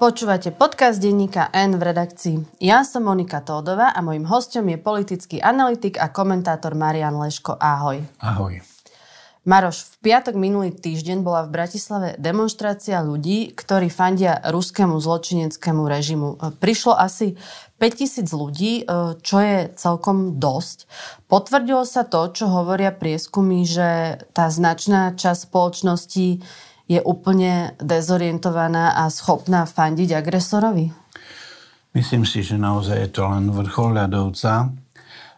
Počúvate podcast denníka N v redakcii. Ja som Monika Tódová a mojim hostom je politický analytik a komentátor Marian Leško. Ahoj. Ahoj. Maroš, v piatok minulý týždeň bola v Bratislave demonstrácia ľudí, ktorí fandia ruskému zločineckému režimu. Prišlo asi 5000 ľudí, e, čo je celkom dosť. Potvrdilo sa to, čo hovoria prieskumy, že tá značná časť spoločnosti je úplne dezorientovaná a schopná fandiť agresorovi? Myslím si, že naozaj je to len vrchol ľadovca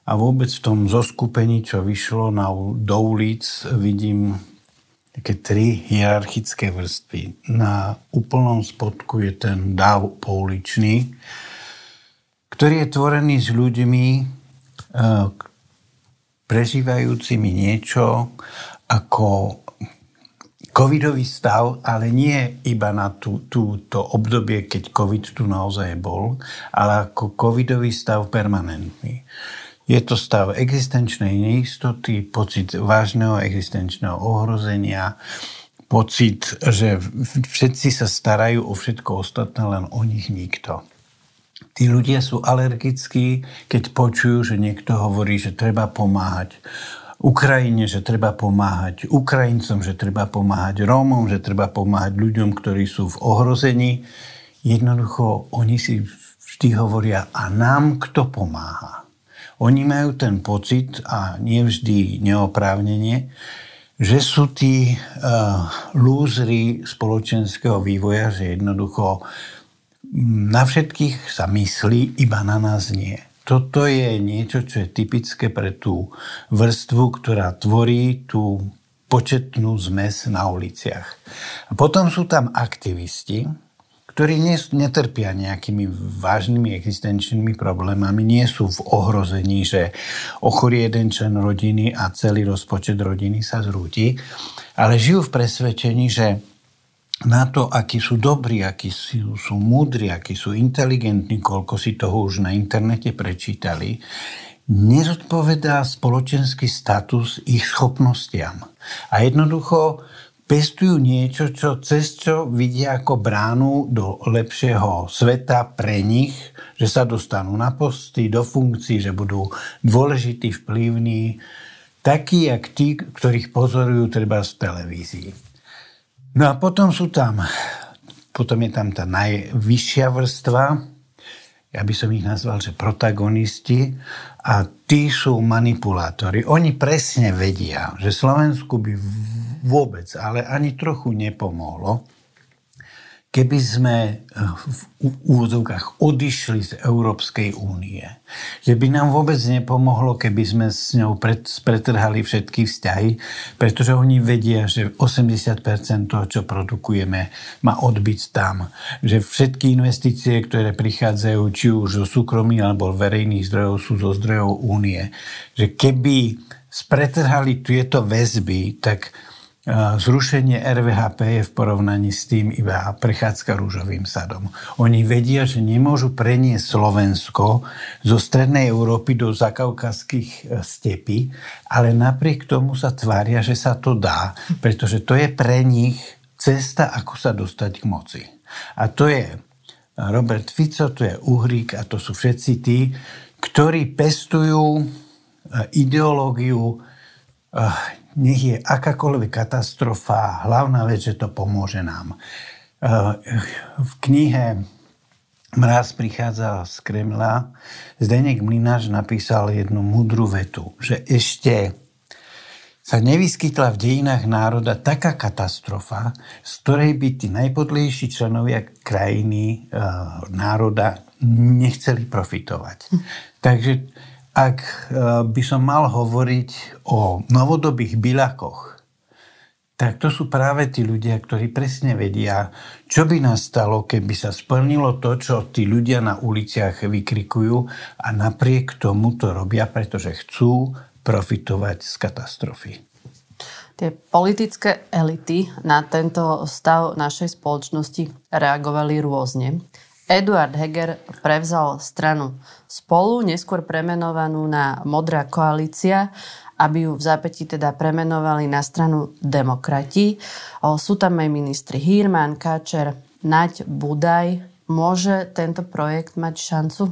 a vôbec v tom zoskupení, čo vyšlo na, do ulic, vidím také tri hierarchické vrstvy. Na úplnom spodku je ten dáv pouličný, ktorý je tvorený s ľuďmi, e, prežívajúcimi niečo ako covidový stav, ale nie iba na tú, túto obdobie, keď covid tu naozaj bol, ale ako covidový stav permanentný. Je to stav existenčnej neistoty, pocit vážneho existenčného ohrozenia, pocit, že všetci sa starajú o všetko ostatné, len o nich nikto. Tí ľudia sú alergickí, keď počujú, že niekto hovorí, že treba pomáhať Ukrajine, že treba pomáhať Ukrajincom, že treba pomáhať Rómom, že treba pomáhať ľuďom, ktorí sú v ohrození. Jednoducho oni si vždy hovoria, a nám kto pomáha? Oni majú ten pocit, a nie vždy neoprávnenie, že sú tí uh, lúzry spoločenského vývoja, že jednoducho na všetkých sa myslí, iba na nás nie toto je niečo, čo je typické pre tú vrstvu, ktorá tvorí tú početnú zmes na uliciach. A potom sú tam aktivisti, ktorí netrpia nejakými vážnymi existenčnými problémami, nie sú v ohrození, že ochorí jeden člen rodiny a celý rozpočet rodiny sa zrúti, ale žijú v presvedčení, že na to, akí sú dobrí, akí sú, sú múdri, akí sú inteligentní, koľko si toho už na internete prečítali, nezodpovedá spoločenský status ich schopnostiam. A jednoducho pestujú niečo, čo cez čo vidia ako bránu do lepšieho sveta pre nich, že sa dostanú na posty, do funkcií, že budú dôležití, vplyvní, takí, jak tí, ktorých pozorujú treba z televízii. No a potom sú tam, potom je tam tá najvyššia vrstva, ja by som ich nazval, že protagonisti a tí sú manipulátori. Oni presne vedia, že Slovensku by vôbec, ale ani trochu nepomohlo, keby sme eh, v úvodzovkách odišli z Európskej únie. Že by nám vôbec nepomohlo, keby sme s ňou pretrhali všetky vzťahy, pretože oni vedia, že 80% toho, čo produkujeme, má odbyť tam. Že všetky investície, ktoré prichádzajú či už zo súkromí alebo verejných zdrojov, sú zo zdrojov únie. Že keby spretrhali tieto väzby, tak zrušenie RVHP je v porovnaní s tým iba prechádzka rúžovým sadom. Oni vedia, že nemôžu preniesť Slovensko zo strednej Európy do zakaukazských e, stepí, ale napriek tomu sa tvária, že sa to dá, pretože to je pre nich cesta, ako sa dostať k moci. A to je Robert Fico, to je Uhrík a to sú všetci tí, ktorí pestujú e, ideológiu e, nech je akákoľvek katastrofa, hlavná vec, že to pomôže nám. Eh, v knihe Mraz prichádza z Kremla Zdenek Mlináš napísal jednu mudrú vetu, že ešte sa nevyskytla v dejinách národa taká katastrofa, z ktorej by tí najpodlejší členovia krajiny, e, národa nechceli profitovať. Hm. Takže ak e, by som mal hovoriť o novodobých bylakoch, tak to sú práve tí ľudia, ktorí presne vedia, čo by nastalo, keby sa splnilo to, čo tí ľudia na uliciach vykrikujú a napriek tomu to robia, pretože chcú profitovať z katastrofy. Tie politické elity na tento stav našej spoločnosti reagovali rôzne. Eduard Heger prevzal stranu spolu, neskôr premenovanú na Modrá koalícia, aby ju v zápäti teda premenovali na stranu demokrati. Sú tam aj ministri Hírman, Káčer, Naď, Budaj, môže tento projekt mať šancu?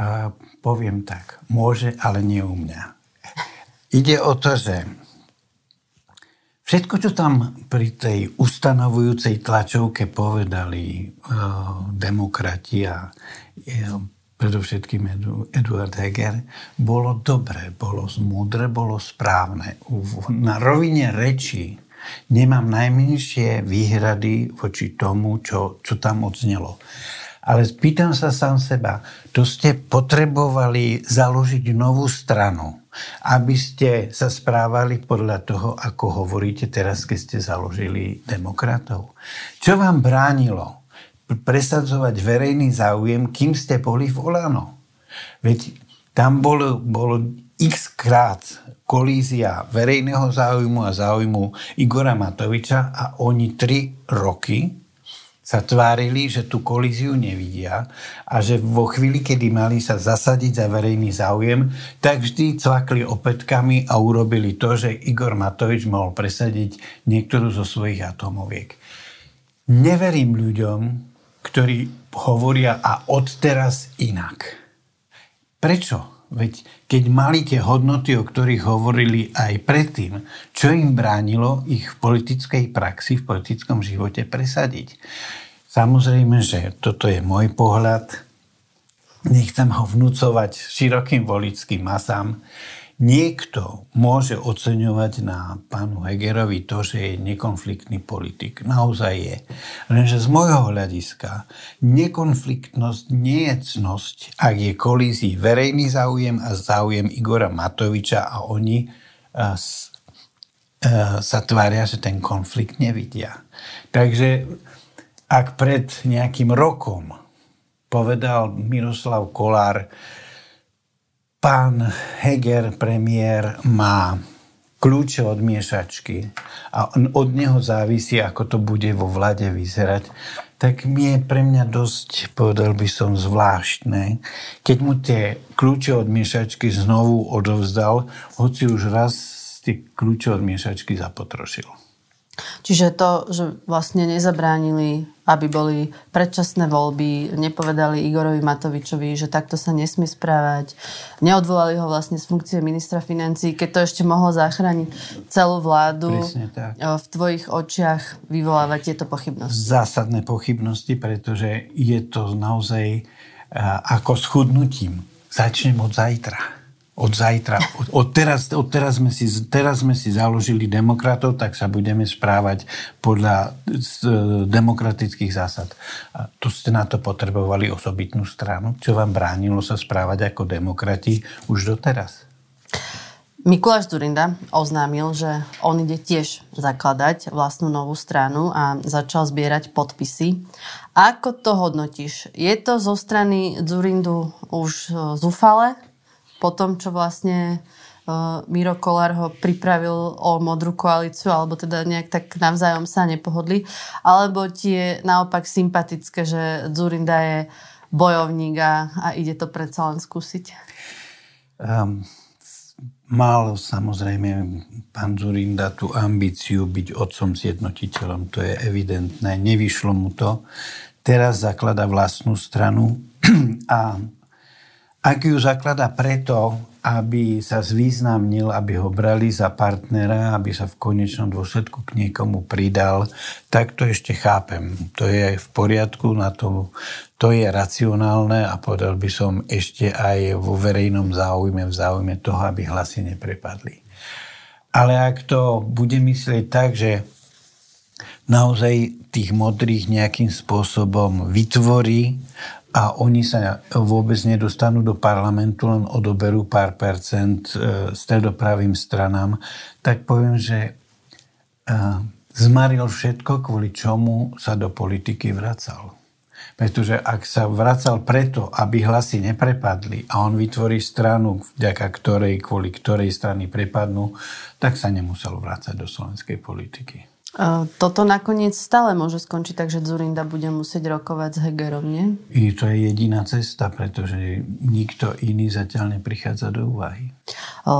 A poviem tak, môže, ale nie u mňa. Ide o to, že všetko, čo tam pri tej ustanovujúcej tlačovke povedali uh, demokrati a uh, predovšetkým Eduard Heger, bolo dobre, bolo múdre, bolo správne. Na rovine reči nemám najmenšie výhrady voči tomu, čo, čo tam odznelo. Ale spýtam sa sám seba, to ste potrebovali založiť novú stranu, aby ste sa správali podľa toho, ako hovoríte teraz, keď ste založili demokratov. Čo vám bránilo presadzovať verejný záujem, kým ste boli v Olano? Veď tam bolo, bolo x krát kolízia verejného záujmu a záujmu Igora Matoviča a oni tri roky sa tvárili, že tú kolíziu nevidia a že vo chvíli, kedy mali sa zasadiť za verejný záujem, tak vždy cvakli opätkami a urobili to, že Igor Matovič mohol presadiť niektorú zo svojich atomoviek. Neverím ľuďom, ktorí hovoria a odteraz inak. Prečo? Veď keď mali tie hodnoty, o ktorých hovorili aj predtým, čo im bránilo ich v politickej praxi, v politickom živote presadiť. Samozrejme, že toto je môj pohľad. Nechcem ho vnúcovať širokým volickým masám. Niekto môže oceňovať na pánu Hegerovi to, že je nekonfliktný politik. Naozaj je. Lenže z môjho hľadiska nekonfliktnosť nie je cnosť, ak je kolízii verejný záujem a záujem Igora Matoviča a oni a, a, sa tvária, že ten konflikt nevidia. Takže ak pred nejakým rokom povedal Miroslav Kolár, pán Heger, premiér, má kľúče od miešačky a od neho závisí, ako to bude vo vlade vyzerať, tak mi je pre mňa dosť, povedal by som, zvláštne, keď mu tie kľúče od miešačky znovu odovzdal, hoci už raz tie kľúče od miešačky zapotrošil. Čiže to, že vlastne nezabránili, aby boli predčasné voľby, nepovedali Igorovi Matovičovi, že takto sa nesmie správať, neodvolali ho vlastne z funkcie ministra financí, keď to ešte mohlo zachrániť celú vládu. tak. V tvojich očiach vyvolávať tieto pochybnosti. Zásadné pochybnosti, pretože je to naozaj ako schudnutím. Začnem od zajtra od zajtra, od, od, teraz, od teraz, sme si, teraz sme si založili demokratov, tak sa budeme správať podľa e, demokratických zásad. A tu ste na to potrebovali osobitnú stranu, čo vám bránilo sa správať ako demokrati už doteraz. Mikuláš Zurinda oznámil, že on ide tiež zakladať vlastnú novú stranu a začal zbierať podpisy. Ako to hodnotíš? Je to zo strany Zurindu už e, zúfale? Po tom, čo vlastne uh, Miro Kolár ho pripravil o modrú koalíciu, alebo teda nejak tak navzájom sa nepohodli, alebo ti je naopak sympatické, že Zurinda je bojovník a, a ide to predsa len skúsiť? Um, mal samozrejme pán Zurinda tú ambíciu byť otcom zjednotiteľom, to je evidentné, nevyšlo mu to. Teraz zaklada vlastnú stranu a ak ju zaklada preto, aby sa zvýznamnil, aby ho brali za partnera, aby sa v konečnom dôsledku k niekomu pridal, tak to ešte chápem. To je v poriadku, na to, to je racionálne a povedal by som ešte aj vo verejnom záujme, v záujme toho, aby hlasy neprepadli. Ale ak to bude myslieť tak, že naozaj tých modrých nejakým spôsobom vytvorí a oni sa vôbec nedostanú do parlamentu, len odoberú pár percent e, stredopravým stranám, tak poviem, že e, zmaril všetko, kvôli čomu sa do politiky vracal. Pretože ak sa vracal preto, aby hlasy neprepadli a on vytvorí stranu, vďaka ktorej, kvôli ktorej strany prepadnú, tak sa nemusel vrácať do slovenskej politiky. Toto nakoniec stále môže skončiť tak, že Zurinda bude musieť rokovať s Hegerom, nie? I to je jediná cesta, pretože nikto iný zatiaľ neprichádza do úvahy.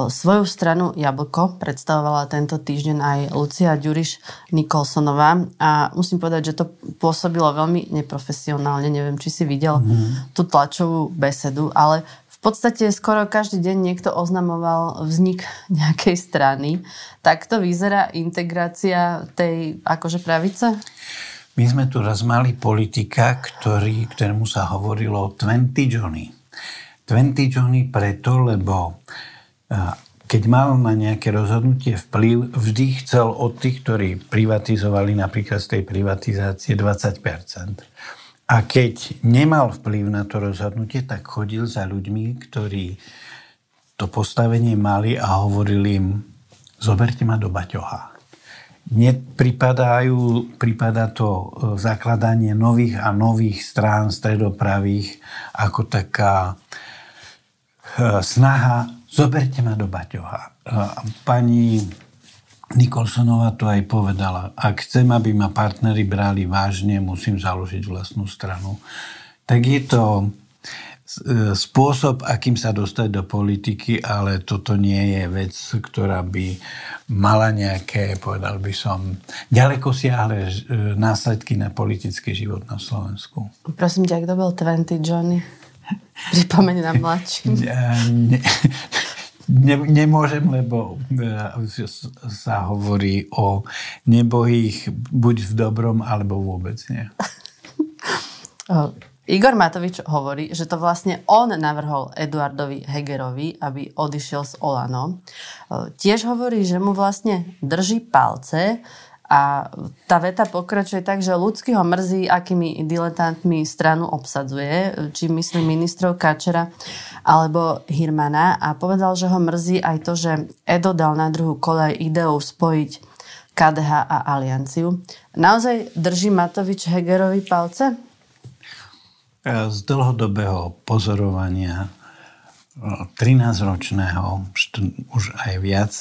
Svoju stranu Jablko predstavovala tento týždeň aj Lucia Ďuriš Nikolsonová a musím povedať, že to pôsobilo veľmi neprofesionálne. Neviem, či si videl mm. tú tlačovú besedu, ale podstate skoro každý deň niekto oznamoval vznik nejakej strany. Tak to vyzerá integrácia tej akože pravice? My sme tu raz mali politika, ktorý, ktorému sa hovorilo 20 Johnny. 20 Johnny preto, lebo keď mal na nejaké rozhodnutie vplyv, vždy chcel od tých, ktorí privatizovali napríklad z tej privatizácie 20 A keď nemal vplyv na to rozhodnutie, tak chodil za ľuďmi, ktorí to postavenie mali a hovorili im, zoberte ma do Baťoha nepripadajú, pripada to e, zakladanie nových a nových strán stredopravých ako taká e, snaha zoberte ma do Baťoha. E, pani Nikolsonová to aj povedala. Ak chcem, aby ma partnery brali vážne, musím založiť vlastnú stranu. Tak je to E, spôsob, akým sa dostať do politiky, ale toto nie je vec, ktorá by mala nejaké, povedal by som, ďaleko siahle e, následky na politický život na Slovensku. Prosím ťa, kto bol 20 Johnny? Pripomeň nám mladším. Ne, ne, nemôžem, lebo e, sa hovorí o nebohých buď v dobrom, alebo vôbec nie. Igor Matovič hovorí, že to vlastne on navrhol Eduardovi Hegerovi, aby odišiel z Olano. Tiež hovorí, že mu vlastne drží palce a tá veta pokračuje tak, že ľudský ho mrzí, akými diletantmi stranu obsadzuje, či myslí ministrov Kačera alebo Hirmana a povedal, že ho mrzí aj to, že Edo dal na druhú kolej ideu spojiť KDH a Alianciu. Naozaj drží Matovič Hegerovi palce? z dlhodobého pozorovania 13-ročného, už aj viac,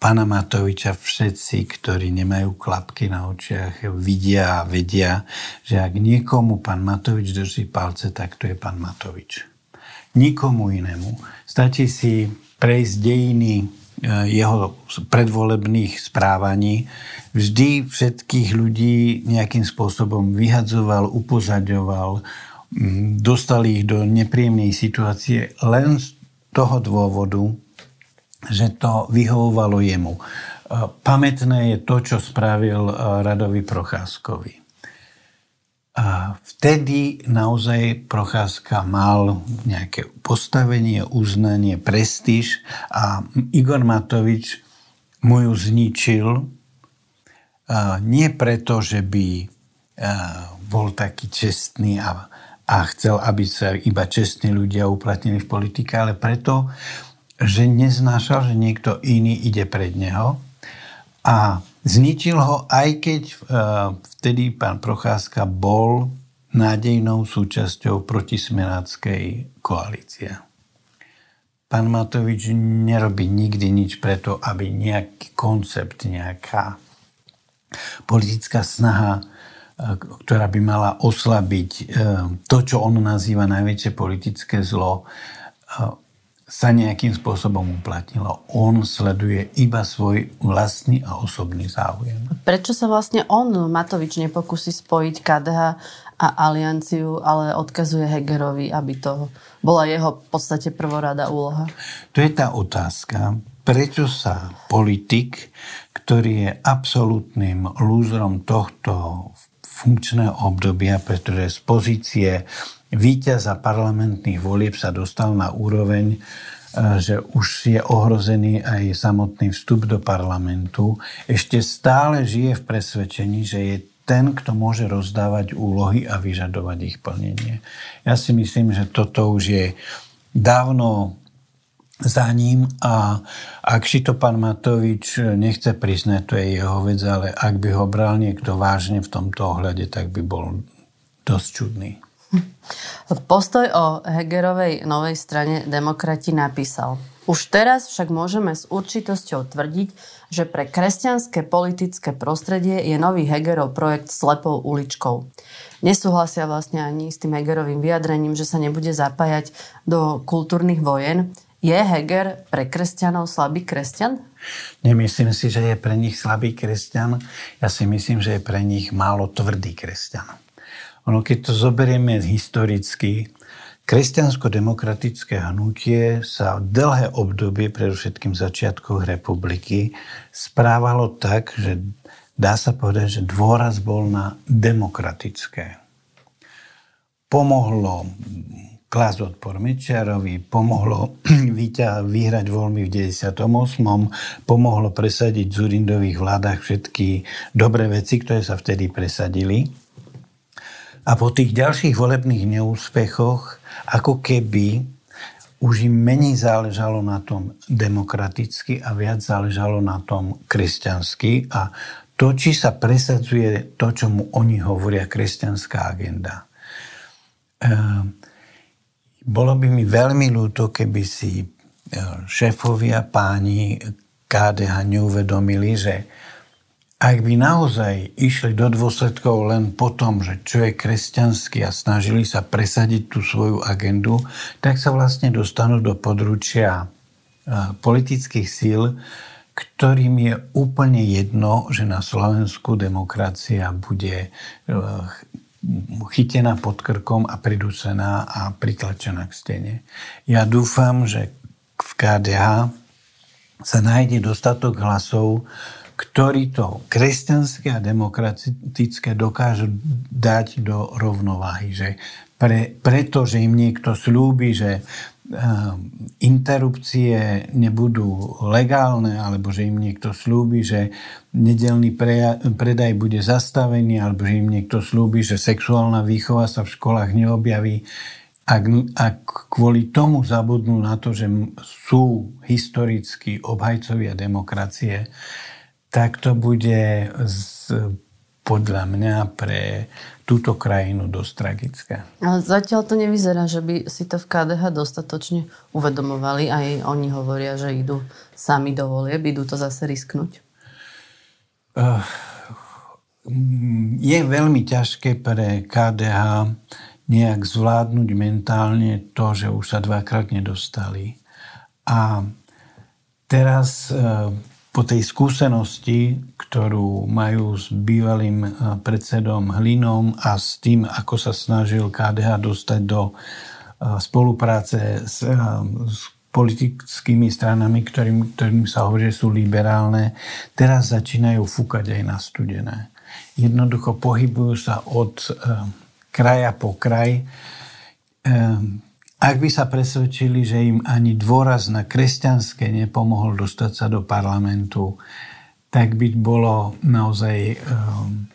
pána Matoviča všetci, ktorí nemajú klapky na očiach, vidia a vedia, že ak niekomu pán Matovič drží palce, tak to je pán Matovič. Nikomu inému. Stačí si prejsť dejiny jeho predvolebných správaní, vždy všetkých ľudí nejakým spôsobom vyhadzoval, upozaďoval, dostali ich do nepríjemnej situácie len z toho dôvodu, že to vyhovovalo jemu. E, pamätné je to, čo spravil e, Radovi Procházkovi. A vtedy naozaj Procházka mal nejaké postavenie, uznanie, prestíž a Igor Matovič mu ju zničil nie preto, že by bol taký čestný a, a chcel, aby sa iba čestní ľudia uplatnili v politike, ale preto, že neznášal, že niekto iný ide pred neho a zničil ho, aj keď vtedy pán Procházka bol nádejnou súčasťou protismenáckej koalície. Pán Matovič nerobí nikdy nič preto, aby nejaký koncept, nejaká politická snaha, e, ktorá by mala oslabiť e, to, čo on nazýva najväčšie politické zlo, e, sa nejakým spôsobom uplatnilo. On sleduje iba svoj vlastný a osobný záujem. Prečo sa vlastne on, Matovič, nepokusí spojiť KDH a alianciu, ale odkazuje Hegerovi, aby to bola jeho v podstate prvorada úloha? To je tá otázka, prečo sa politik ktorý je absolútnym lúzrom tohto funkčného obdobia, pretože z pozície víťaza parlamentných volieb sa dostal na úroveň, e, že už je ohrozený aj samotný vstup do parlamentu. Ešte stále žije v presvedčení, že je ten, kto môže rozdávať úlohy a vyžadovať ich plnenie. Ja si myslím, že toto už je dávno za ním a ak si to pán Matovič nechce priznať, to je jeho vec, ale ak by ho bral niekto vážne v tomto ohľade, tak by bol dosť čudný. Postoj o Hegerovej novej strane demokrati napísal. Už teraz však môžeme s určitosťou tvrdiť, že pre kresťanské politické prostredie je nový Hegerov projekt slepou uličkou. Nesúhlasia vlastne ani s tým Hegerovým vyjadrením, že sa nebude zapájať do kultúrnych vojen. Je Heger pre kresťanov slabý kresťan? Nemyslím si, že je pre nich slabý kresťan. Ja si myslím, že je pre nich málo tvrdý kresťan. Ono, keď to zoberieme historicky, kresťansko-demokratické hnutie sa v dlhé obdobie, predovšetkým začiatkoch republiky, správalo tak, že dá sa povedať, že dôraz bol na demokratické. Pomohlo klas odpor Mečiarovi, pomohlo vyhrať voľby v 98. Pomohlo presadiť v Zurindových vládach všetky dobré veci, ktoré sa vtedy presadili. A po tých ďalších volebných neúspechoch, ako keby už im menej záležalo na tom demokraticky a viac záležalo na tom kresťansky a to, či sa presadzuje to, čo mu oni hovoria, kresťanská agenda. Ehm, bolo by mi veľmi ľúto, keby si e, šéfovia páni KDH neuvedomili, že ak by naozaj išli do dôsledkov len po tom, že čo je kresťanský a snažili sa presadiť tú svoju agendu, tak sa vlastne dostanú do područia e, politických síl, ktorým je úplne jedno, že na Slovensku demokracia bude e, chytená pod krkom a pridúsená a pritlačená k stene. Ja dúfam, že v KDH sa nájde dostatok hlasov, ktorí to kresťanské a demokratické dokážu dať do rovnováhy. Že pre, preto, že im niekto slúbi, že Ehm, interrupcie nebudú legálne, alebo že im niekto slúbi, že nedelný predaj bude zastavený, alebo že im niekto slúbi, že sexuálna výchova sa v školách neobjaví. Ak, ak kvôli tomu zabudnú na to, že sú historickí obhajcovia demokracie, tak to bude z, podľa mňa pre túto krajinu dosť tragické. Ale zatiaľ to nevyzerá, že by si to v KDH dostatočne uvedomovali. Aj oni hovoria, že idú sami do volieb, idú to zase risknúť. Uh, je veľmi ťažké pre KDH nejak zvládnuť mentálne to, že už sa dvakrát nedostali. A teraz uh, po tej skúsenosti, ktorú majú s bývalým eh, predsedom Hlinom a s tým, ako sa snažil KDH dostať do eh, spolupráce s, eh, s politickými stranami, ktorým, ktorým sa hovorí, že sú liberálne, teraz začínajú fúkať aj na studené. Jednoducho pohybujú sa od kraja po kraj ak by sa presvedčili, že im ani dôraz na kresťanské nepomohol dostať sa do parlamentu, tak by bolo naozaj um,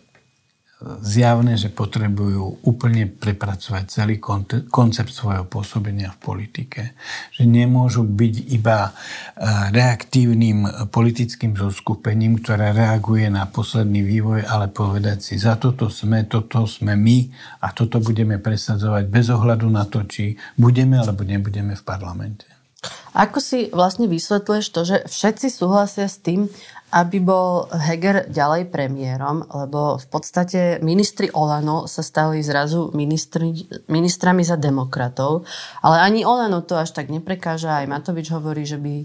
zjavné, že potrebujú úplne prepracovať celý koncept svojho pôsobenia v politike. Že nemôžu byť iba eh, reaktívnym politickým zoskupením, ktoré reaguje na posledný vývoj, ale povedať si, za toto sme, toto sme my a toto budeme presadzovať bez ohľadu na to, či budeme alebo nebudeme v parlamente. Ako si vlastne vysvetľuješ to, že všetci súhlasia s tým, aby bol Heger ďalej premiérom, lebo v podstate ministri Olano sa stali zrazu ministri, ministrami za demokratov, ale ani Olano to až tak neprekáža, aj Matovič hovorí, že by,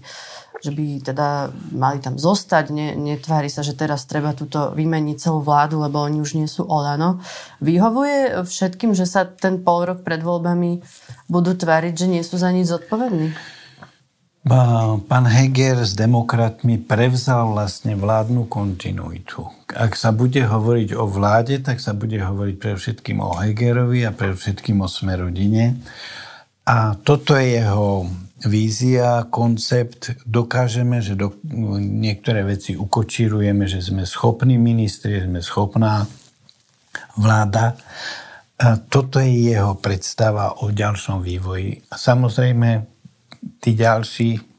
že by teda mali tam zostať, ne, netvári sa, že teraz treba túto vymeniť celú vládu, lebo oni už nie sú Olano. Vyhovuje všetkým, že sa ten pol rok pred voľbami budú tváriť, že nie sú za nič zodpovední? Pán Heger s demokratmi prevzal vlastne vládnu kontinuitu. Ak sa bude hovoriť o vláde, tak sa bude hovoriť pre všetkým o Hegerovi a pre všetkým o Smerodine. A toto je jeho vízia, koncept. Dokážeme, že do, niektoré veci ukočírujeme, že sme schopní ministri, sme schopná vláda. A toto je jeho predstava o ďalšom vývoji. A samozrejme, tí ďalší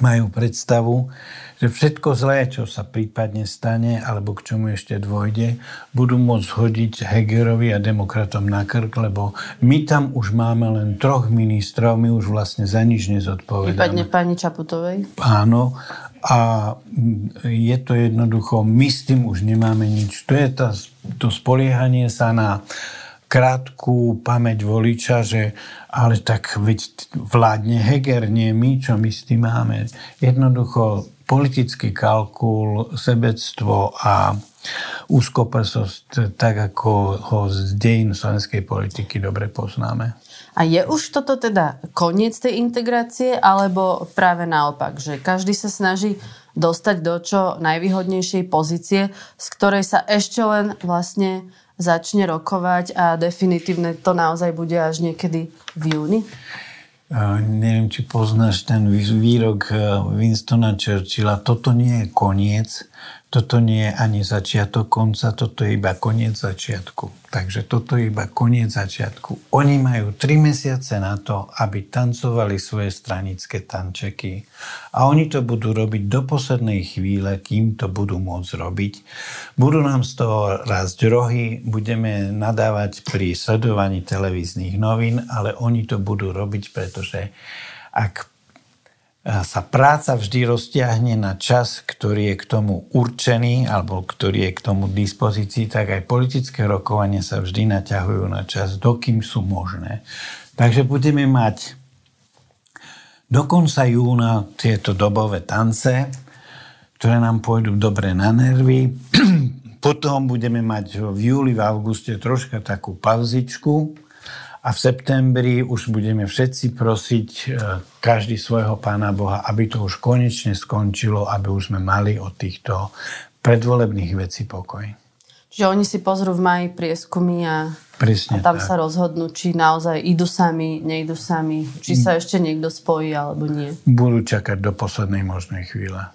majú predstavu, že všetko zlé, čo sa prípadne stane, alebo k čomu ešte dôjde, budú môcť hodiť Hegerovi a demokratom na krk, lebo my tam už máme len troch ministrov, my už vlastne za nič nezodpovedáme. Prípadne pani Čaputovej? Áno, a je to jednoducho, my s tým už nemáme nič. To je tá, to spoliehanie sa na krátku pamäť voliča, že ale tak veď vládne Heger, nie my, čo my s tým máme. Jednoducho politický kalkul, sebectvo a úzkoprsosť, tak ako ho z dejín slovenskej politiky dobre poznáme. A je už toto teda koniec tej integrácie, alebo práve naopak, že každý sa snaží dostať do čo najvýhodnejšej pozície, z ktorej sa ešte len vlastne začne rokovať a definitívne to naozaj bude až niekedy v júni? Neviem, či poznáš ten výrok Winstona Churchilla. Toto nie je koniec, toto nie je ani začiatok konca, toto je iba koniec začiatku. Takže toto je iba koniec začiatku. Oni majú tri mesiace na to, aby tancovali svoje stranické tančeky. A oni to budú robiť do poslednej chvíle, kým to budú môcť robiť. Budú nám z toho rásť rohy, budeme nadávať pri sledovaní televíznych novín, ale oni to budú robiť, pretože ak sa práca vždy roztiahne na čas, ktorý je k tomu určený alebo ktorý je k tomu dispozícii, tak aj politické rokovania sa vždy naťahujú na čas, dokým sú možné. Takže budeme mať do konca júna tieto dobové tance, ktoré nám pôjdu dobre na nervy. Potom budeme mať v júli, v auguste troška takú pauzičku, a v septembri už budeme všetci prosiť e, každý svojho Pána Boha, aby to už konečne skončilo, aby už sme mali od týchto predvolebných vecí pokoj. Čiže oni si pozrú v maji prieskumy a, Presne a tam tak. sa rozhodnú, či naozaj idú sami, nejdu sami, či sa ešte niekto spojí alebo nie. Budú čakať do poslednej možnej chvíle.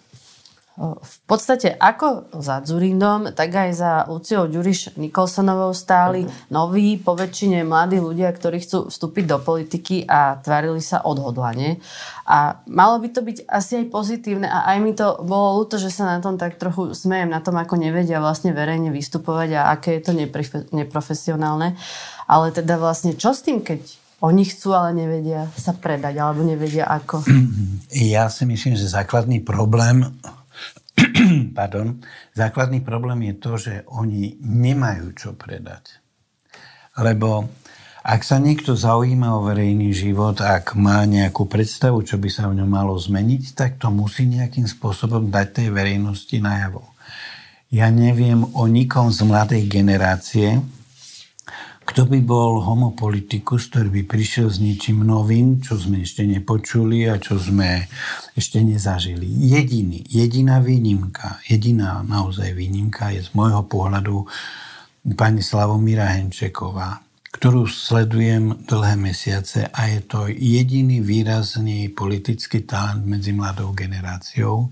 V podstate ako za Dzurindom, tak aj za Luciou Ďuriš Nikolsonovou stáli noví, poväčšine mladí ľudia, ktorí chcú vstúpiť do politiky a tvárili sa odhodlane. A malo by to byť asi aj pozitívne a aj mi to bolo ľúto, že sa na tom tak trochu smejem, na tom, ako nevedia vlastne verejne vystupovať a aké je to neprofesionálne. Ale teda vlastne čo s tým, keď oni chcú, ale nevedia sa predať alebo nevedia ako? Ja si myslím, že základný problém pardon, základný problém je to, že oni nemajú čo predať. Lebo ak sa niekto zaujíma o verejný život, ak má nejakú predstavu, čo by sa v ňom malo zmeniť, tak to musí nejakým spôsobom dať tej verejnosti najavo. Ja neviem o nikom z mladej generácie, kto by bol homopolitikus, ktorý by prišiel s niečím novým, čo sme ešte nepočuli a čo sme ešte nezažili. Jediný, jediná výnimka, jediná naozaj výnimka je z môjho pohľadu pani Slavomíra Henčeková, ktorú sledujem dlhé mesiace a je to jediný výrazný politický talent medzi mladou generáciou.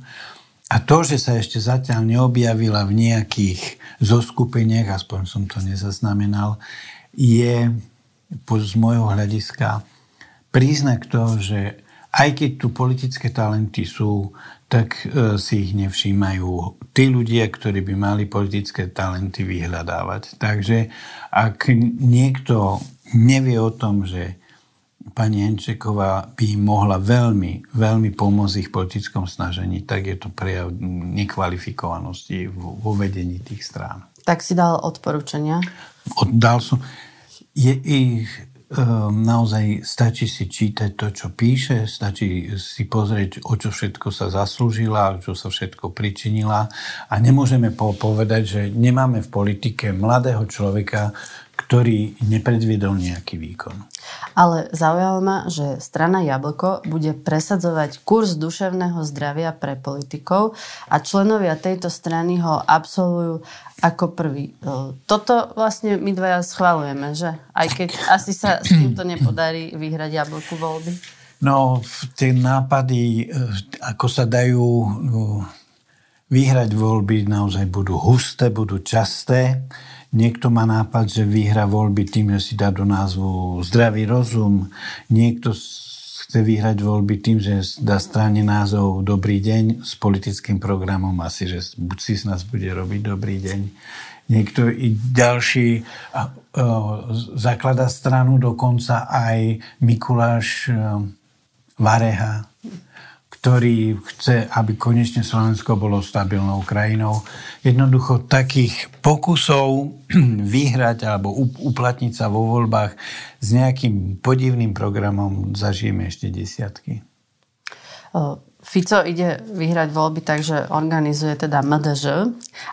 A to, že sa ešte zatiaľ neobjavila v nejakých zoskupeniach, aspoň som to nezaznamenal, je z môjho hľadiska príznak toho, že aj keď tu politické talenty sú, tak e, si ich nevšímajú tí ľudia, ktorí by mali politické talenty vyhľadávať. Takže ak niekto nevie o tom, že pani Henčeková by mohla veľmi, veľmi pomôcť ich politickom snažení, tak je to prejav nekvalifikovanosti vo vedení tých strán. Tak si dal odporúčania? Dal som. Je ich um, naozaj stačí si čítať to, čo píše, stačí si pozrieť, o čo všetko sa zaslúžila, čo sa všetko pričinila a nemôžeme povedať, že nemáme v politike mladého človeka, ktorý nepredviedol nejaký výkon. Ale zaujalo ma, že strana Jablko bude presadzovať kurz duševného zdravia pre politikov a členovia tejto strany ho absolvujú ako prvý. Toto vlastne my dvaja schvalujeme, že? Aj keď asi sa s týmto nepodarí vyhrať Jablku voľby. No, tie nápady, e, ako sa dajú no, vyhrať voľby, naozaj budú husté, budú časté. Niekto má nápad, že vyhra voľby tým, že si dá do názvu zdravý rozum. Niekto chce vyhrať voľby tým, že dá strane názov Dobrý deň s politickým programom asi, že buď si z nás bude robiť Dobrý deň. Niekto i ďalší a, a, zaklada stranu dokonca aj Mikuláš a, Vareha, ktorý chce, aby konečne Slovensko bolo stabilnou krajinou. Jednoducho takých pokusov vyhrať alebo uplatniť sa vo voľbách s nejakým podivným programom zažijeme ešte desiatky. Fico ide vyhrať voľby, takže organizuje teda MDŽ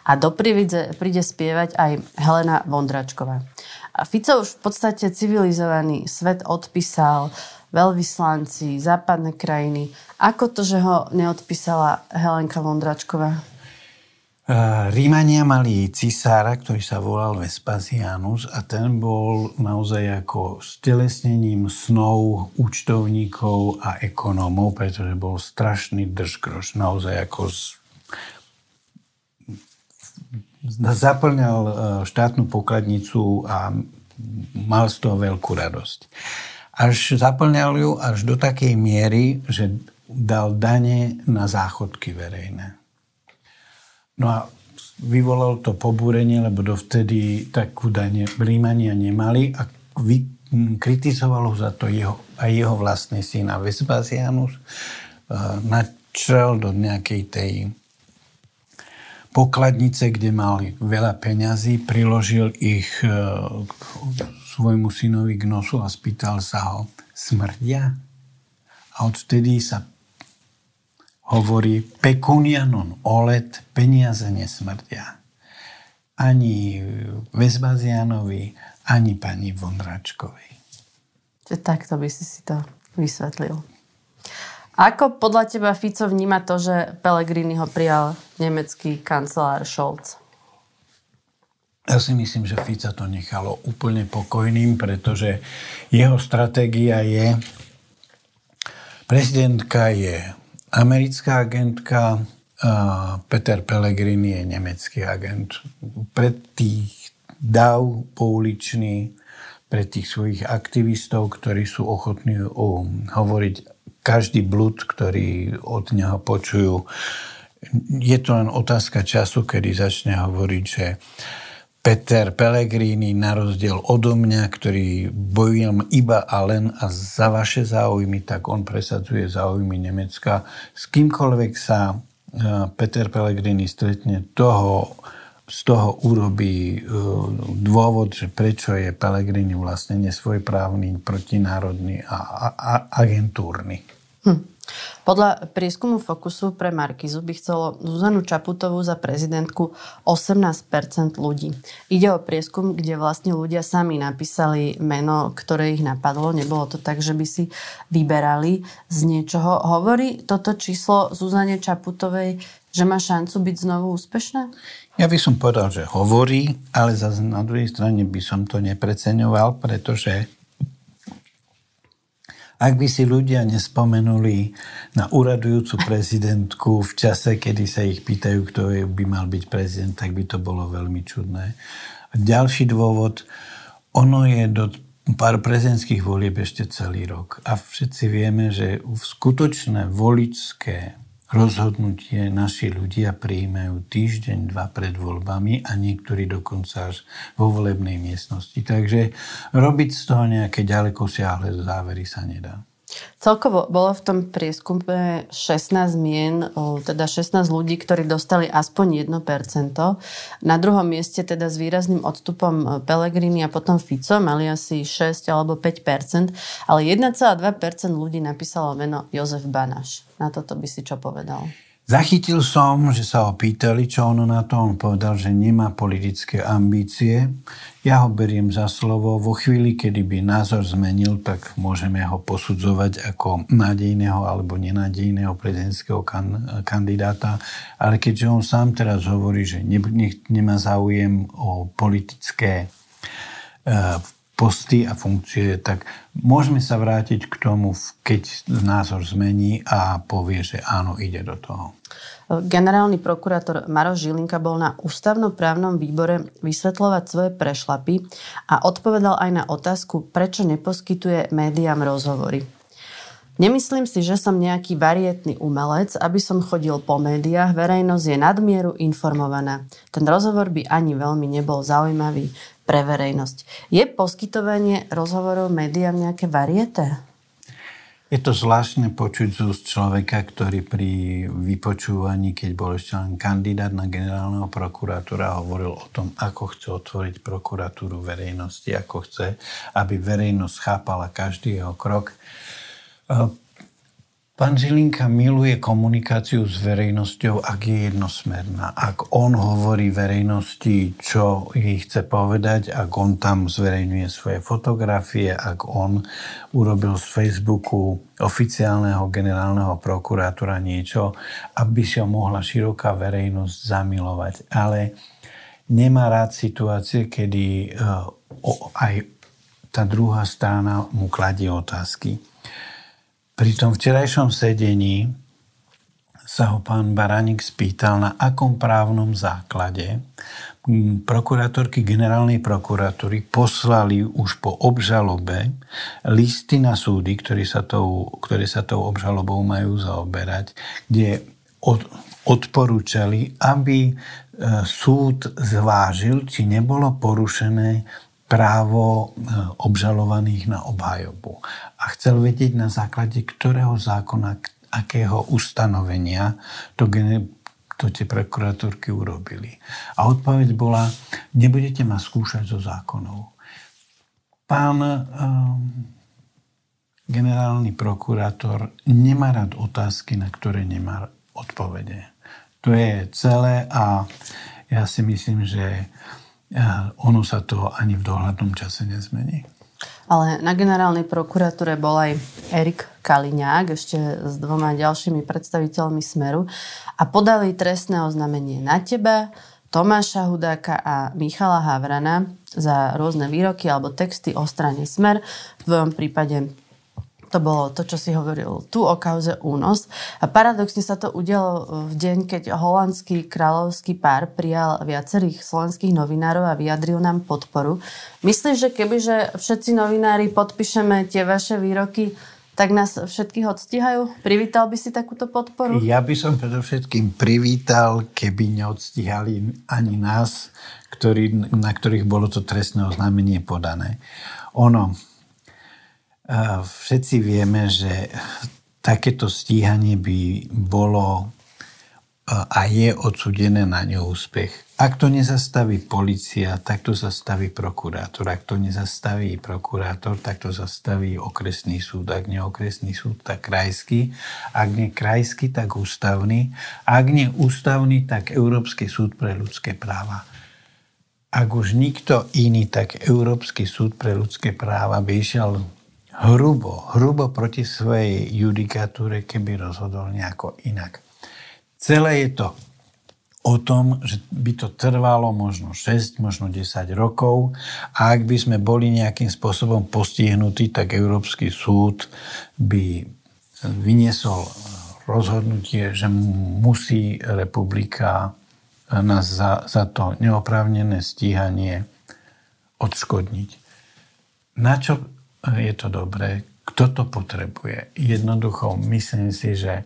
a do Prividze príde spievať aj Helena Vondračková. A Fico už v podstate civilizovaný svet odpísal, veľvyslanci, západné krajiny. Ako to, že ho neodpísala Helenka Vondračková? Rímania mali cisára, ktorý sa volal Vespasianus a ten bol naozaj ako stelesnením snov účtovníkov a ekonómov, pretože bol strašný držkroš, naozaj ako z... zaplňal e, štátnu pokladnicu a mal z toho veľkú radosť až zaplňal ju až do takej miery, že dal dane na záchodky verejné. No a vyvolal to pobúrenie, lebo dovtedy takú dane Rímania nemali a vy, kritizovalo za to jeho, aj jeho vlastný syn a Vespasianus uh, načrel do nejakej tej pokladnice, kde mali veľa peňazí, priložil ich uh, svojmu synovi k nosu a spýtal sa ho, smrdia? A odvtedy sa hovorí pecunia non olet, peniaze nesmrdia. Ani Vesbazianovi, ani pani Vondračkovej. Čiže takto by si si to vysvetlil. Ako podľa teba Fico vníma to, že Pellegrini ho prijal nemecký kancelár Scholz? Ja si myslím, že Fica to nechalo úplne pokojným, pretože jeho stratégia je, prezidentka je americká agentka, Peter Pellegrini je nemecký agent. Pre tých dav pouličný, pre tých svojich aktivistov, ktorí sú ochotní hovoriť každý blud, ktorý od neho počujú. Je to len otázka času, kedy začne hovoriť, že Peter Pellegrini, na rozdiel odo mňa, ktorý bojujem iba a len a za vaše záujmy, tak on presadzuje záujmy Nemecka. S kýmkoľvek sa e, Peter Pellegrini stretne, toho, z toho urobí e, dôvod, že prečo je Pellegrini vlastne nesvojprávny, protinárodný a, a, a agentúrny. Hm. Podľa prieskumu Fokusu pre Markizu by chcelo Zuzanu Čaputovú za prezidentku 18% ľudí. Ide o prieskum, kde vlastne ľudia sami napísali meno, ktoré ich napadlo. Nebolo to tak, že by si vyberali z niečoho. Hovorí toto číslo Zuzane Čaputovej, že má šancu byť znovu úspešná? Ja by som povedal, že hovorí, ale zase na druhej strane by som to nepreceňoval, pretože ak by si ľudia nespomenuli na uradujúcu prezidentku v čase, kedy sa ich pýtajú, kto by mal byť prezident, tak by to bolo veľmi čudné. A ďalší dôvod, ono je do pár prezidentských volieb ešte celý rok. A všetci vieme, že skutočné voličské rozhodnutie naši ľudia prijímajú týždeň, dva pred voľbami a niektorí dokonca až vo volebnej miestnosti. Takže robiť z toho nejaké ďaleko siahle závery sa nedá. Celkovo bolo v tom prieskume 16 mien, teda 16 ľudí, ktorí dostali aspoň 1%. Na druhom mieste teda s výrazným odstupom e, Pelegrini a potom Fico mali asi 6 alebo 5%, ale 1,2% ľudí napísalo meno Jozef Banaš. Na toto by si čo povedal? Zachytil som, že sa ho pýtali, čo ono na to. On povedal, že nemá politické ambície. Ja ho beriem za slovo. Vo chvíli, kedy by názor zmenil, tak môžeme ho posudzovať ako nádejného alebo nenádejného prezidentského kan- kandidáta. Ale keďže on sám teraz hovorí, že ne- ne- nemá záujem o politické uh, posty a funkcie, tak môžeme sa vrátiť k tomu, keď názor zmení a povie, že áno, ide do toho. Generálny prokurátor Maroš Žilinka bol na ústavnoprávnom výbore vysvetľovať svoje prešlapy a odpovedal aj na otázku, prečo neposkytuje médiám rozhovory. Nemyslím si, že som nejaký varietný umelec, aby som chodil po médiách, verejnosť je nadmieru informovaná. Ten rozhovor by ani veľmi nebol zaujímavý pre verejnosť. Je poskytovanie rozhovorov médiám nejaké varieté? Je to zvláštne počuť z úst človeka, ktorý pri vypočúvaní, keď bol ešte len kandidát na generálneho prokurátora, hovoril o tom, ako chce otvoriť prokuratúru verejnosti, ako chce, aby verejnosť chápala každý jeho krok. Pán Žilinka miluje komunikáciu s verejnosťou, ak je jednosmerná. Ak on hovorí verejnosti, čo jej chce povedať, ak on tam zverejňuje svoje fotografie, ak on urobil z Facebooku oficiálneho generálneho prokurátora niečo, aby si ho mohla široká verejnosť zamilovať. Ale nemá rád situácie, kedy eh, aj tá druhá strana mu kladie otázky pri tom včerajšom sedení sa ho pán Baranik spýtal, na akom právnom základe prokurátorky generálnej prokuratúry poslali už po obžalobe listy na súdy, ktoré sa tou, ktoré sa tou obžalobou majú zaoberať, kde od, odporúčali, aby e, súd zvážil, či nebolo porušené právo e, obžalovaných na obhajobu. A chcel vedieť na základe ktorého zákona, akého ustanovenia to, to tie prokuratúrky urobili. A odpoveď bola, nebudete ma skúšať zo zákonov. Pán um, generálny prokurátor nemá rád otázky, na ktoré nemá odpovede. To je celé a ja si myslím, že ono sa to ani v dohľadnom čase nezmení. Ale na generálnej prokuratúre bol aj Erik Kaliňák ešte s dvoma ďalšími predstaviteľmi Smeru a podali trestné oznámenie na teba, Tomáša Hudáka a Michala Havrana za rôzne výroky alebo texty o strane Smer. V tvojom prípade to bolo to, čo si hovoril tu o kauze únos. A paradoxne sa to udialo v deň, keď holandský kráľovský pár prijal viacerých slovenských novinárov a vyjadril nám podporu. Myslíš, že kebyže všetci novinári podpíšeme tie vaše výroky, tak nás všetkých odstíhajú? Privítal by si takúto podporu? Ja by som predovšetkým privítal, keby neodstíhali ani nás, ktorý, na ktorých bolo to trestné oznámenie podané. Ono, Všetci vieme, že takéto stíhanie by bolo a je odsudené na neúspech. Ak to nezastaví policia, tak to zastaví prokurátor. Ak to nezastaví prokurátor, tak to zastaví okresný súd. Ak nie okresný súd, tak krajský. Ak nie krajský, tak ústavný. Ak nie ústavný, tak Európsky súd pre ľudské práva. Ak už nikto iný, tak Európsky súd pre ľudské práva by išiel hrubo, hrubo proti svojej judikatúre, keby rozhodol nejako inak. Celé je to o tom, že by to trvalo možno 6, možno 10 rokov a ak by sme boli nejakým spôsobom postihnutí, tak Európsky súd by vyniesol rozhodnutie, že musí republika nás za, za to neoprávnené stíhanie odškodniť. Na čo je to dobré. Kto to potrebuje? Jednoducho, myslím si, že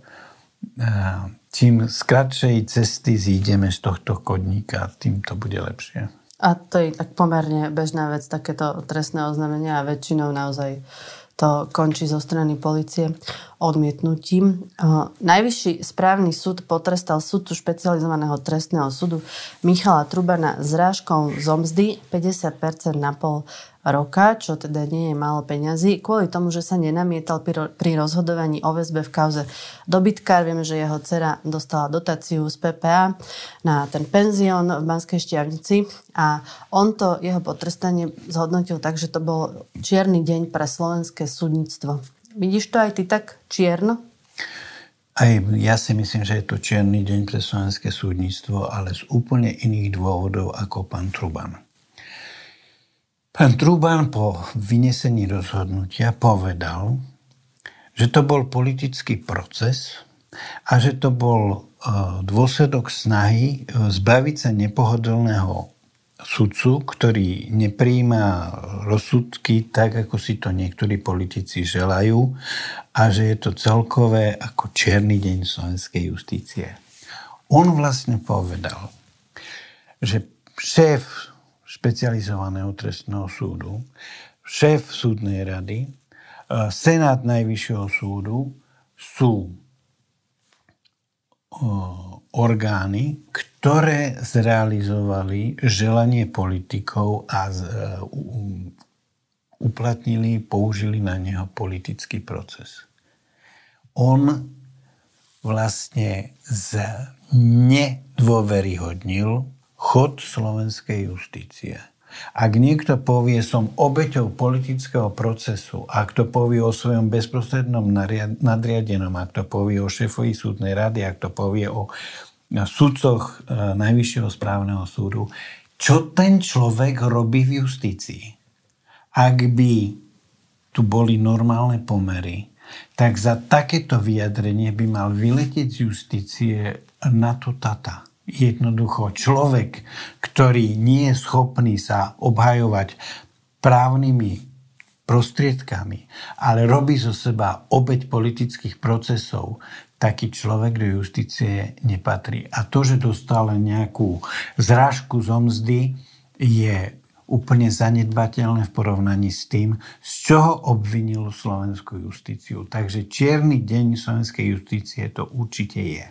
čím z kratšej cesty zídeme z tohto kodníka, tým to bude lepšie. A to je tak pomerne bežná vec, takéto trestné oznámenia a väčšinou naozaj to končí zo strany policie odmietnutím. Najvyšší správny súd potrestal súdcu špecializovaného trestného súdu Michala Trubana zrážkou zomzdy 50% na pol roka, čo teda nie je málo peňazí, kvôli tomu, že sa nenamietal pri rozhodovaní o väzbe v kauze dobytkár. Vieme, že jeho dcera dostala dotáciu z PPA na ten penzión v Banskej Štiavnici a on to jeho potrestanie zhodnotil tak, že to bol čierny deň pre slovenské súdnictvo. Vidíš to aj ty tak čierno? Aj ja si myslím, že je to čierny deň pre slovenské súdnictvo, ale z úplne iných dôvodov ako pán Truban. Pán Truban po vynesení rozhodnutia povedal, že to bol politický proces a že to bol e, dôsledok snahy e, zbaviť sa nepohodlného sudcu, ktorý nepríjma rozsudky tak, ako si to niektorí politici želajú a že je to celkové ako čierny deň slovenskej justície. On vlastne povedal, že šéf špecializovaného trestného súdu, šéf súdnej rady Senát Najvyššieho súdu sú orgány, ktoré zrealizovali želanie politikov a uplatnili, použili na neho politický proces. On vlastne z nedôveryhodnil chod slovenskej justície. Ak niekto povie, som obeťou politického procesu, ak to povie o svojom bezprostrednom nadriadenom, ak to povie o šéfovi súdnej rady, ak to povie o sudcoch e, Najvyššieho správneho súdu, čo ten človek robí v justícii? Ak by tu boli normálne pomery, tak za takéto vyjadrenie by mal vyletieť z justície na to tata. Jednoducho človek, ktorý nie je schopný sa obhajovať právnymi prostriedkami, ale robí zo seba obeď politických procesov, taký človek do justície nepatrí. A to, že dostal nejakú zrážku zo mzdy, je úplne zanedbateľné v porovnaní s tým, z čoho obvinil slovenskú justíciu. Takže čierny deň slovenskej justície to určite je.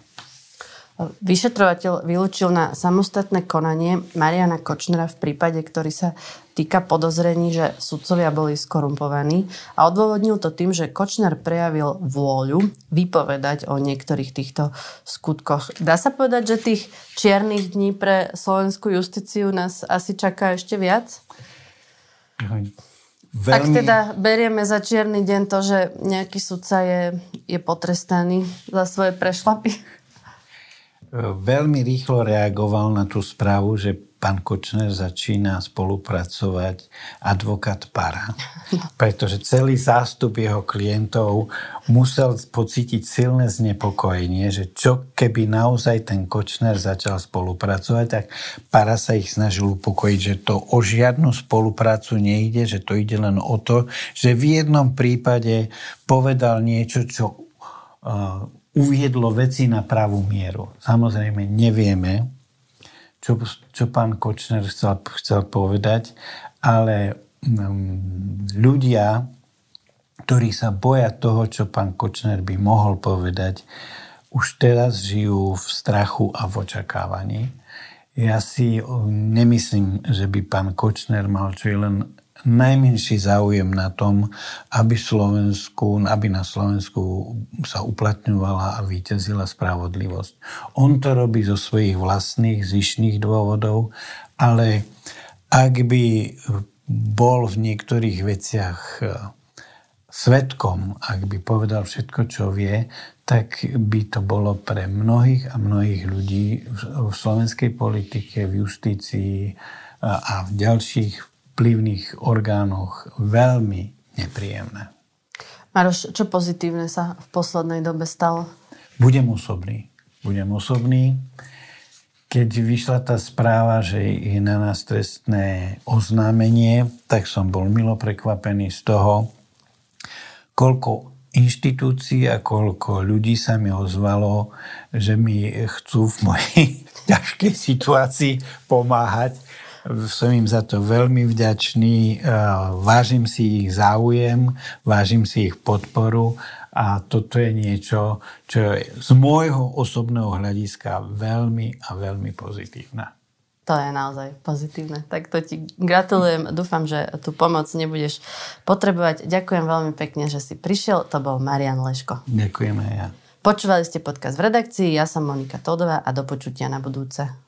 Vyšetrovateľ vylúčil na samostatné konanie Mariana Kočnera v prípade, ktorý sa týka podozrení, že sudcovia boli skorumpovaní a odôvodnil to tým, že Kočner prejavil vôľu vypovedať o niektorých týchto skutkoch. Dá sa povedať, že tých čiernych dní pre slovenskú justíciu nás asi čaká ešte viac? Veľmi... Ak teda berieme za čierny deň to, že nejaký sudca je, je potrestaný za svoje prešlapy veľmi rýchlo reagoval na tú správu, že pán Kočner začína spolupracovať advokát Para, pretože celý zástup jeho klientov musel pocítiť silné znepokojenie, že čo keby naozaj ten Kočner začal spolupracovať, tak Para sa ich snažil upokojiť, že to o žiadnu spoluprácu nejde, že to ide len o to, že v jednom prípade povedal niečo, čo uh, uviedlo veci na pravú mieru. Samozrejme, nevieme, čo, čo pán Kočner chcel, chcel povedať, ale um, ľudia, ktorí sa boja toho, čo pán Kočner by mohol povedať, už teraz žijú v strachu a v očakávaní. Ja si nemyslím, že by pán Kočner mal čo len najmenší záujem na tom, aby, Slovensku, aby na Slovensku sa uplatňovala a vyťazila spravodlivosť. On to robí zo svojich vlastných zišných dôvodov, ale ak by bol v niektorých veciach e, svetkom, ak by povedal všetko, čo vie, tak by to bolo pre mnohých a mnohých ľudí v slovenskej politike, v justícii a v ďalších vplyvných orgánoch veľmi nepríjemné. Maroš, čo pozitívne sa v poslednej dobe stalo? Budem osobný. Budem osobný. Keď vyšla tá správa, že je na nás trestné oznámenie, tak som bol milo prekvapený z toho, koľko inštitúcií a koľko ľudí sa mi ozvalo, že mi chcú v mojej ťažkej situácii pomáhať som im za to veľmi vďačný, vážim si ich záujem, vážim si ich podporu a toto je niečo, čo je z môjho osobného hľadiska veľmi a veľmi pozitívne. To je naozaj pozitívne. Tak to ti gratulujem. Dúfam, že tú pomoc nebudeš potrebovať. Ďakujem veľmi pekne, že si prišiel. To bol Marian Leško. Ďakujeme ja. Počúvali ste podcast v redakcii. Ja som Monika Todová a do počutia na budúce.